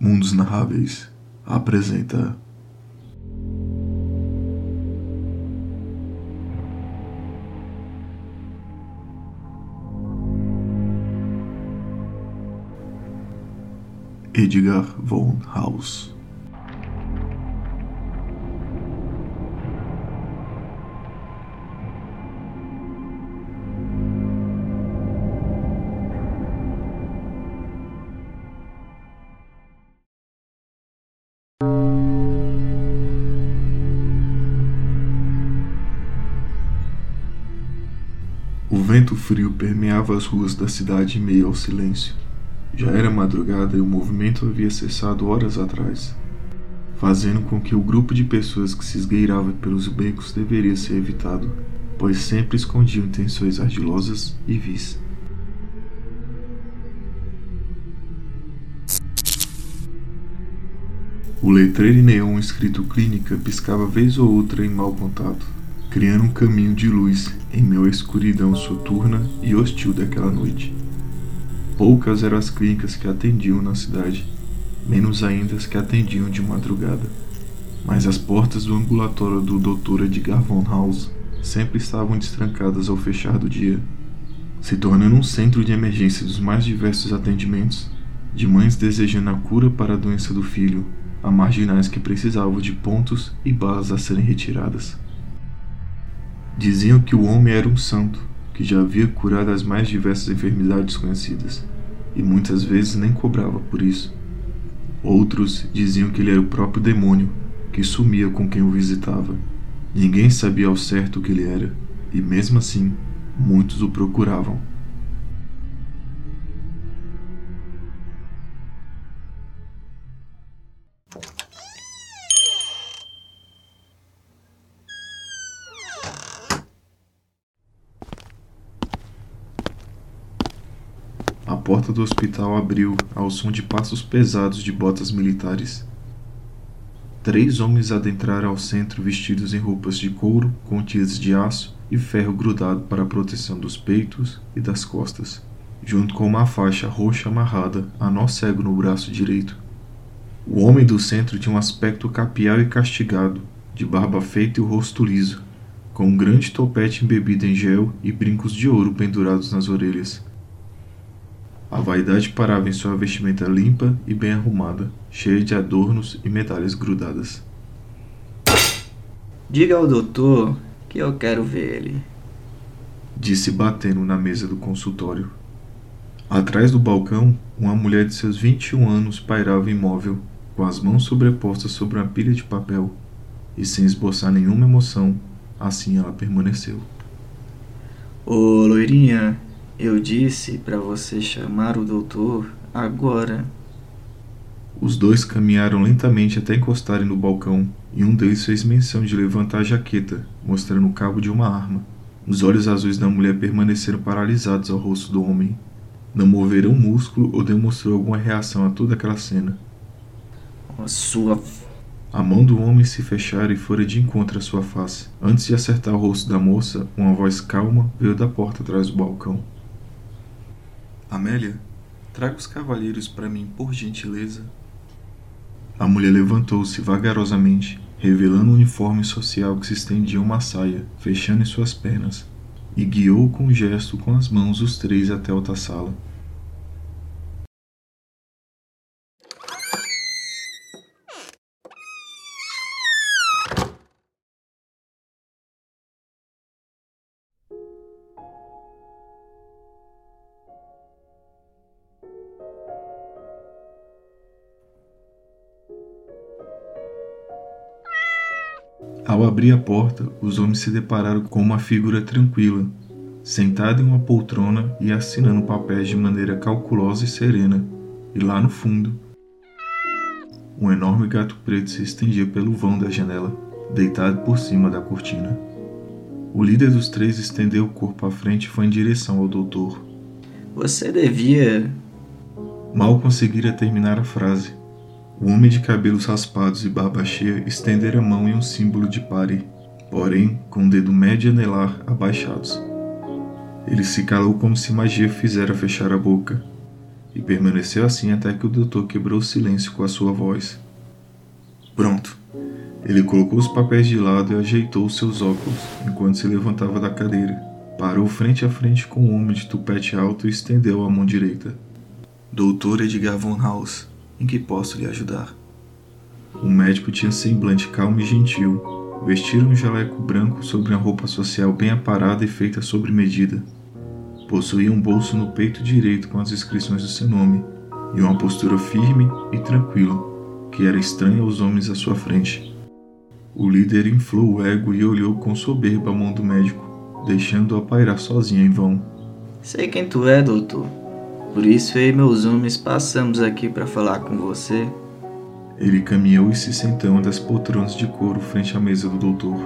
Mundos Narráveis apresenta. Edgar von Haus vento frio permeava as ruas da cidade em meio ao silêncio. Já era madrugada e o movimento havia cessado horas atrás, fazendo com que o grupo de pessoas que se esgueirava pelos becos deveria ser evitado, pois sempre escondiam intenções ardilosas e vis. O letreiro em neon escrito clínica piscava vez ou outra em mau contato, criando um caminho de luz em meio à escuridão soturna e hostil daquela noite. Poucas eram as clínicas que atendiam na cidade, menos ainda as que atendiam de madrugada. Mas as portas do ambulatório do Dr. Edgar von Haus sempre estavam destrancadas ao fechar do dia, se tornando um centro de emergência dos mais diversos atendimentos, de mães desejando a cura para a doença do filho, a marginais que precisavam de pontos e balas a serem retiradas. Diziam que o homem era um santo, que já havia curado as mais diversas enfermidades conhecidas, e muitas vezes nem cobrava por isso. Outros diziam que ele era o próprio demônio, que sumia com quem o visitava. Ninguém sabia ao certo o que ele era, e mesmo assim, muitos o procuravam. Do hospital abriu ao som de passos pesados de botas militares. Três homens adentraram ao centro vestidos em roupas de couro com tiras de aço e ferro grudado para a proteção dos peitos e das costas, junto com uma faixa roxa amarrada a nó cego no braço direito. O homem do centro tinha um aspecto capial e castigado, de barba feita e o rosto liso, com um grande topete embebido em gel e brincos de ouro pendurados nas orelhas. A vaidade parava em sua vestimenta limpa e bem arrumada, cheia de adornos e medalhas grudadas. Diga ao doutor que eu quero ver ele. Disse batendo na mesa do consultório. Atrás do balcão, uma mulher de seus 21 anos pairava imóvel, com as mãos sobrepostas sobre uma pilha de papel, e sem esboçar nenhuma emoção, assim ela permaneceu. Ô, loirinha, eu disse para você chamar o doutor agora. Os dois caminharam lentamente até encostarem no balcão, e um deles fez menção de levantar a jaqueta, mostrando o cabo de uma arma. Os olhos azuis da mulher permaneceram paralisados ao rosto do homem. Não moveram um músculo ou demonstrou alguma reação a toda aquela cena. A sua. A mão do homem se fechara e fora de encontro à sua face. Antes de acertar o rosto da moça, uma voz calma veio da porta atrás do balcão. Amélia, traga os cavalheiros para mim, por gentileza. A mulher levantou-se vagarosamente, revelando um uniforme social que se estendia uma saia, fechando em suas pernas, e guiou com um gesto com as mãos os três até outra sala. Ao abrir a porta, os homens se depararam com uma figura tranquila, sentada em uma poltrona e assinando papéis de maneira calculosa e serena. E lá no fundo, um enorme gato preto se estendia pelo vão da janela, deitado por cima da cortina. O líder dos três estendeu o corpo à frente e foi em direção ao doutor. Você devia. Mal conseguira terminar a frase. O homem de cabelos raspados e barba cheia estendera a mão em um símbolo de pare, porém com o dedo médio e anelar abaixados. Ele se calou como se magia fizera fechar a boca. e permaneceu assim até que o doutor quebrou o silêncio com a sua voz. Pronto. Ele colocou os papéis de lado e ajeitou seus óculos enquanto se levantava da cadeira. Parou frente a frente com o homem de tupete alto e estendeu a mão direita. Doutor Edgar Von House, em que posso lhe ajudar? O médico tinha semblante calmo e gentil. Vestira um jaleco branco sobre uma roupa social bem aparada e feita sobre medida. Possuía um bolso no peito direito com as inscrições do seu nome e uma postura firme e tranquila, que era estranha aos homens à sua frente. O líder inflou o ego e olhou com soberba a mão do médico, deixando-a pairar sozinha em vão. Sei quem tu é, doutor. Por isso eu e meus homens passamos aqui para falar com você. Ele caminhou e se sentou em uma das poltronas de couro frente à mesa do doutor.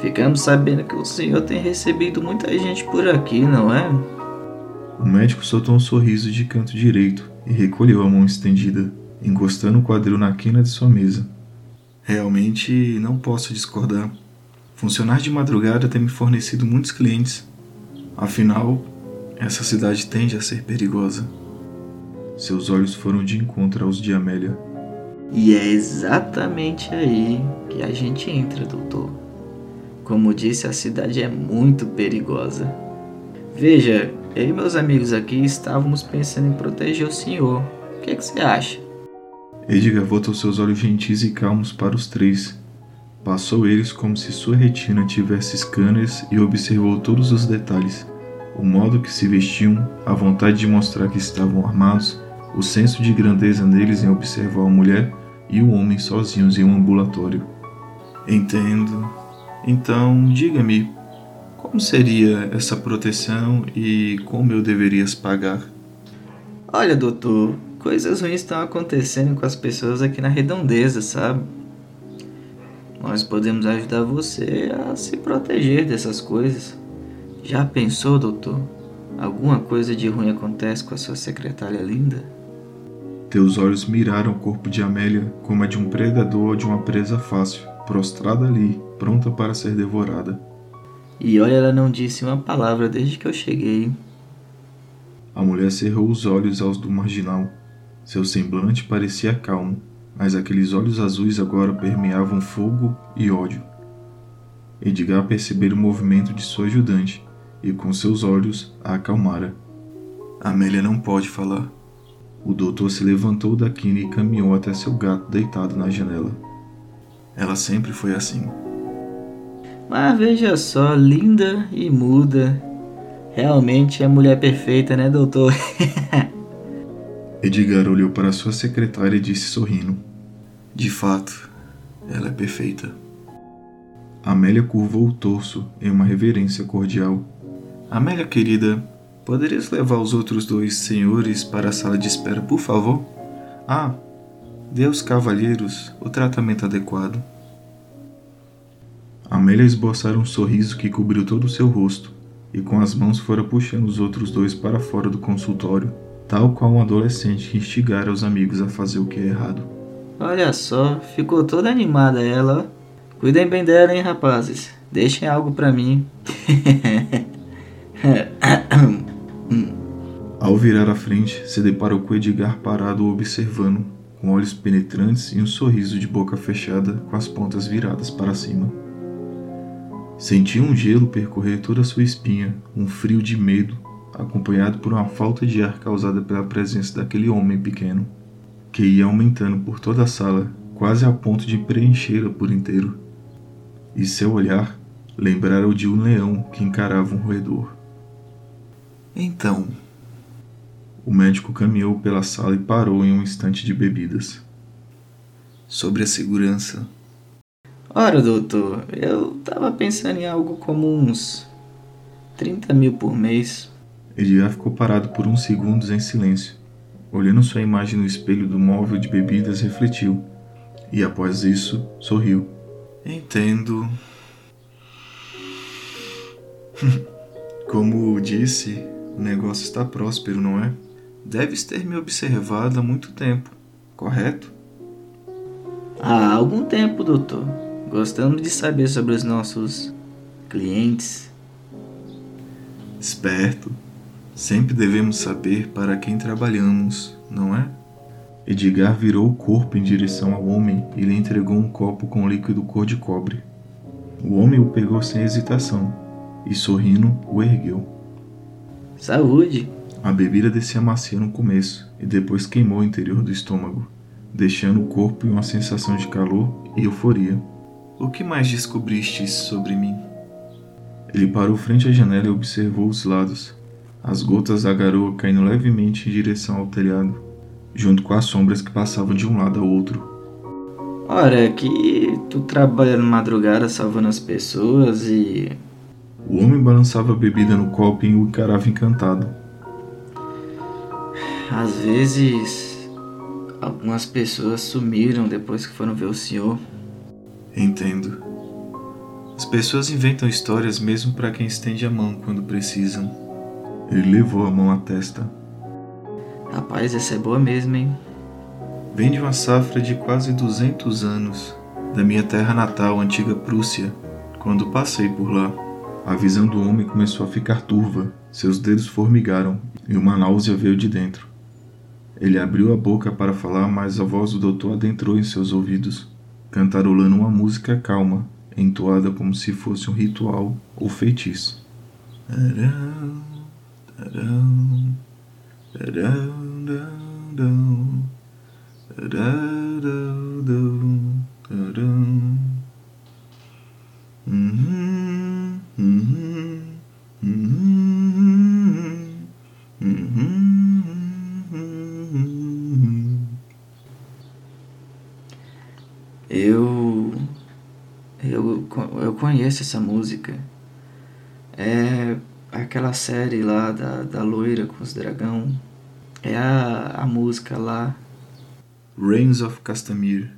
Ficamos sabendo que o senhor tem recebido muita gente por aqui, não é? O médico soltou um sorriso de canto direito e recolheu a mão estendida, encostando o quadril na quina de sua mesa. Realmente não posso discordar. Funcionar de madrugada tem me fornecido muitos clientes. Afinal, essa cidade tende a ser perigosa. Seus olhos foram de encontro aos de Amélia. E é exatamente aí que a gente entra, doutor. Como disse, a cidade é muito perigosa. Veja, eu e meus amigos aqui estávamos pensando em proteger o senhor. O que, é que você acha? Edgar voltou seus olhos gentis e calmos para os três. Passou eles como se sua retina tivesse scanners e observou todos os detalhes. O modo que se vestiam, a vontade de mostrar que estavam armados, o senso de grandeza neles em observar a mulher e o homem sozinhos em um ambulatório. Entendo. Então, diga-me, como seria essa proteção e como eu deveria pagar? Olha, doutor, coisas ruins estão acontecendo com as pessoas aqui na redondeza, sabe? Nós podemos ajudar você a se proteger dessas coisas. Já pensou, doutor? Alguma coisa de ruim acontece com a sua secretária linda? Teus olhos miraram o corpo de Amélia como a de um predador ou de uma presa fácil, prostrada ali, pronta para ser devorada. E olha, ela não disse uma palavra desde que eu cheguei. A mulher cerrou os olhos aos do marginal. Seu semblante parecia calmo, mas aqueles olhos azuis agora permeavam fogo e ódio. Edgar percebera o movimento de sua ajudante e, com seus olhos, a acalmara. Amélia não pode falar. O doutor se levantou da quina e caminhou até seu gato deitado na janela. Ela sempre foi assim. Mas veja só, linda e muda. Realmente é mulher perfeita, né, doutor? Edgar olhou para sua secretária e disse sorrindo: De fato, ela é perfeita. Amélia curvou o torso em uma reverência cordial. Amélia querida, poderias levar os outros dois senhores para a sala de espera, por favor? Ah, dê aos cavalheiros o tratamento adequado. Amélia esboçara um sorriso que cobriu todo o seu rosto e com as mãos fora puxando os outros dois para fora do consultório tal qual um adolescente que instigara os amigos a fazer o que é errado. Olha só, ficou toda animada ela. Cuidem bem dela, hein, rapazes. Deixem algo para mim. Ao virar à frente, se deparou com Edgar parado observando, com olhos penetrantes e um sorriso de boca fechada com as pontas viradas para cima. Sentiu um gelo percorrer toda a sua espinha, um frio de medo acompanhado por uma falta de ar causada pela presença daquele homem pequeno, que ia aumentando por toda a sala, quase a ponto de preenchê-la por inteiro. E seu olhar lembrara o de um leão que encarava um roedor. Então. O médico caminhou pela sala e parou em um instante de bebidas. Sobre a segurança. Ora, doutor, eu tava pensando em algo como uns 30 mil por mês Edgar ficou parado por uns segundos em silêncio. Olhando sua imagem no espelho do móvel de bebidas, refletiu. E após isso, sorriu. Entendo. Como disse, o negócio está próspero, não é? Deves ter me observado há muito tempo, correto? Há algum tempo, doutor. Gostamos de saber sobre os nossos clientes. Esperto. Sempre devemos saber para quem trabalhamos, não é? Edgar virou o corpo em direção ao homem e lhe entregou um copo com líquido cor de cobre. O homem o pegou sem hesitação e, sorrindo, o ergueu. Saúde! A bebida descia macia no começo e depois queimou o interior do estômago, deixando o corpo em uma sensação de calor e euforia. O que mais descobriste sobre mim? Ele parou frente à janela e observou os lados, as gotas da garoa caindo levemente em direção ao telhado, junto com as sombras que passavam de um lado ao outro. Ora, é que tu trabalha na madrugada salvando as pessoas e. O homem balançava a bebida no copo e o encarava encantado. Às vezes. Algumas pessoas sumiram depois que foram ver o senhor. Entendo. As pessoas inventam histórias mesmo para quem estende a mão quando precisam. Ele levou a mão à testa. Rapaz, essa é boa mesmo, hein? Vem de uma safra de quase 200 anos, da minha terra natal, antiga Prússia, quando passei por lá. A visão do homem começou a ficar turva, seus dedos formigaram e uma náusea veio de dentro. Ele abriu a boca para falar, mas a voz do doutor adentrou em seus ouvidos, cantarolando uma música calma, entoada como se fosse um ritual ou feitiço. Eu, eu, eu conheço essa música. É aquela série lá da, da loira com os dragão. É a, a música lá. Reigns of Castamere.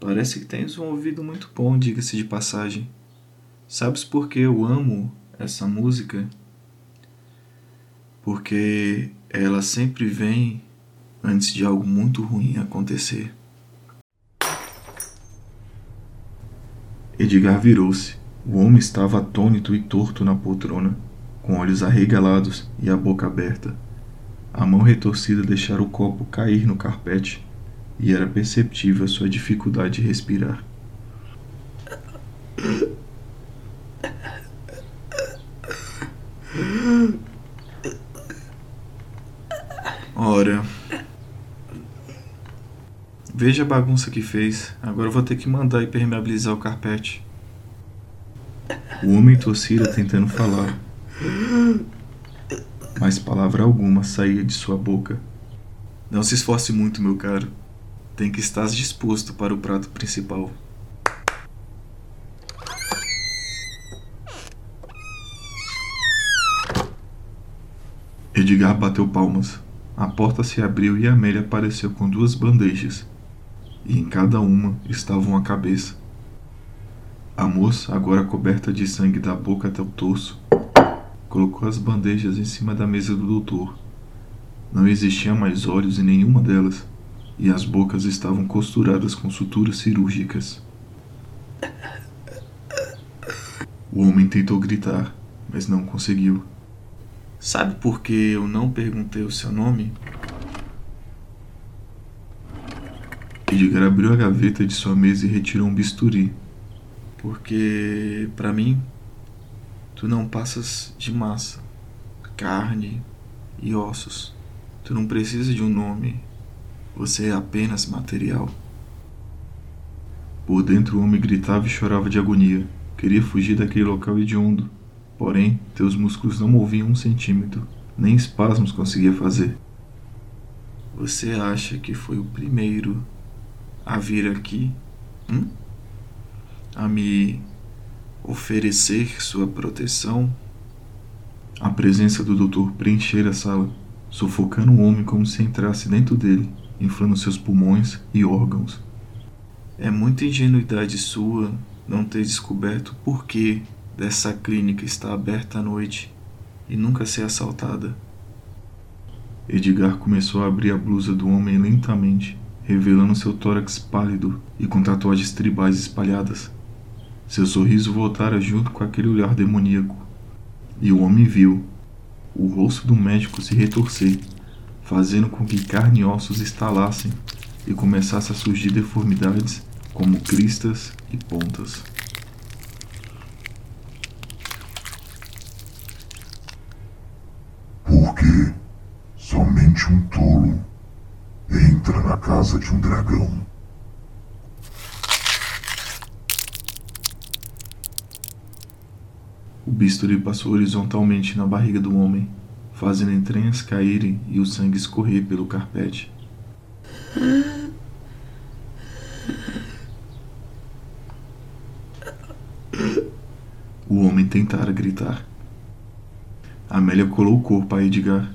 Parece que tens um ouvido muito bom, diga-se de passagem. Sabes por que eu amo essa música? Porque ela sempre vem antes de algo muito ruim acontecer. Edgar virou-se. O homem estava atônito e torto na poltrona com olhos arregalados e a boca aberta. A mão retorcida deixara o copo cair no carpete e era perceptível sua dificuldade de respirar. Ora. Veja a bagunça que fez. Agora vou ter que mandar impermeabilizar o carpete. O homem tossira tentando falar, mas palavra alguma saía de sua boca. Não se esforce muito, meu caro. Tem que estar disposto para o prato principal. Edgar bateu palmas. A porta se abriu e Amélia apareceu com duas bandejas. E em cada uma estava uma cabeça. A moça, agora coberta de sangue da boca até o torso, colocou as bandejas em cima da mesa do doutor. Não existiam mais olhos em nenhuma delas, e as bocas estavam costuradas com suturas cirúrgicas. O homem tentou gritar, mas não conseguiu. Sabe por que eu não perguntei o seu nome? Edgar abriu a gaveta de sua mesa e retirou um bisturi. Porque, para mim, Tu não passas de massa, carne e ossos. Tu não precisa de um nome. Você é apenas material. Por dentro o homem gritava e chorava de agonia. Queria fugir daquele local hediondo. Porém, teus músculos não moviam um centímetro. Nem espasmos conseguia fazer. Você acha que foi o primeiro a vir aqui? Hum? A me oferecer sua proteção. A presença do doutor preencher a sala, sufocando o homem como se entrasse dentro dele, inflando seus pulmões e órgãos. É muita ingenuidade sua não ter descoberto por que dessa clínica está aberta à noite e nunca ser assaltada. Edgar começou a abrir a blusa do homem lentamente, revelando seu tórax pálido e com tatuagens tribais espalhadas. Seu sorriso voltara junto com aquele olhar demoníaco. E o homem viu. o rosto do médico se retorcer, fazendo com que carne e ossos estalassem e começasse a surgir deformidades como cristas e pontas. Por que somente um tolo entra na casa de um dragão? O bisturi passou horizontalmente na barriga do homem, fazendo entranhas caírem e o sangue escorrer pelo carpete. O homem tentara gritar. Amélia colou o corpo a Edgar,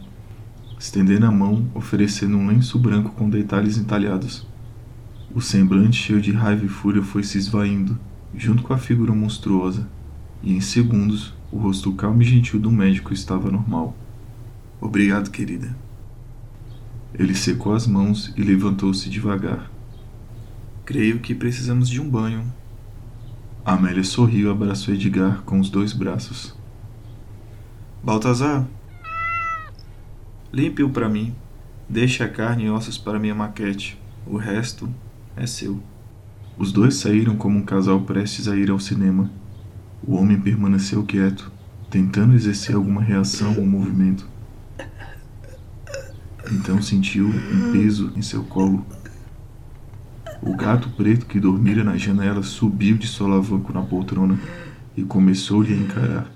estendendo a mão, oferecendo um lenço branco com detalhes entalhados. O semblante cheio de raiva e fúria foi se esvaindo, junto com a figura monstruosa, e em segundos o rosto calmo e gentil do médico estava normal. Obrigado, querida. Ele secou as mãos e levantou-se devagar. Creio que precisamos de um banho. Amélia sorriu e abraçou Edgar com os dois braços. Baltazar, limpe-o para mim. Deixe a carne e ossos para minha maquete. O resto é seu. Os dois saíram como um casal prestes a ir ao cinema. O homem permaneceu quieto, tentando exercer alguma reação ao movimento. Então sentiu um peso em seu colo. O gato preto que dormira na janela subiu de solavanco na poltrona e começou-lhe a encarar.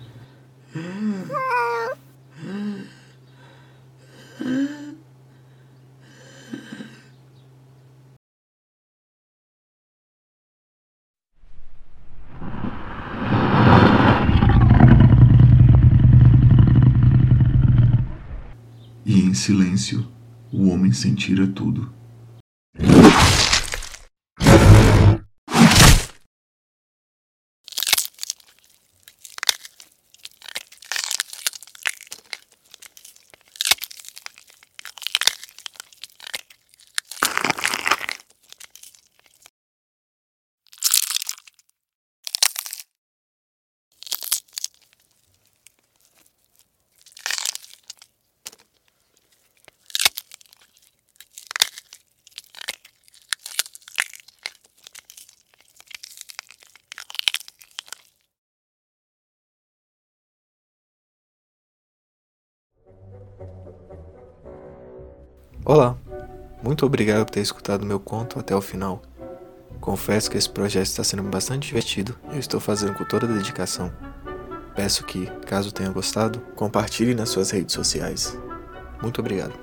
E em silêncio, o homem sentira tudo. Olá, muito obrigado por ter escutado meu conto até o final. Confesso que esse projeto está sendo bastante divertido e eu estou fazendo com toda a dedicação. Peço que, caso tenha gostado, compartilhe nas suas redes sociais. Muito obrigado.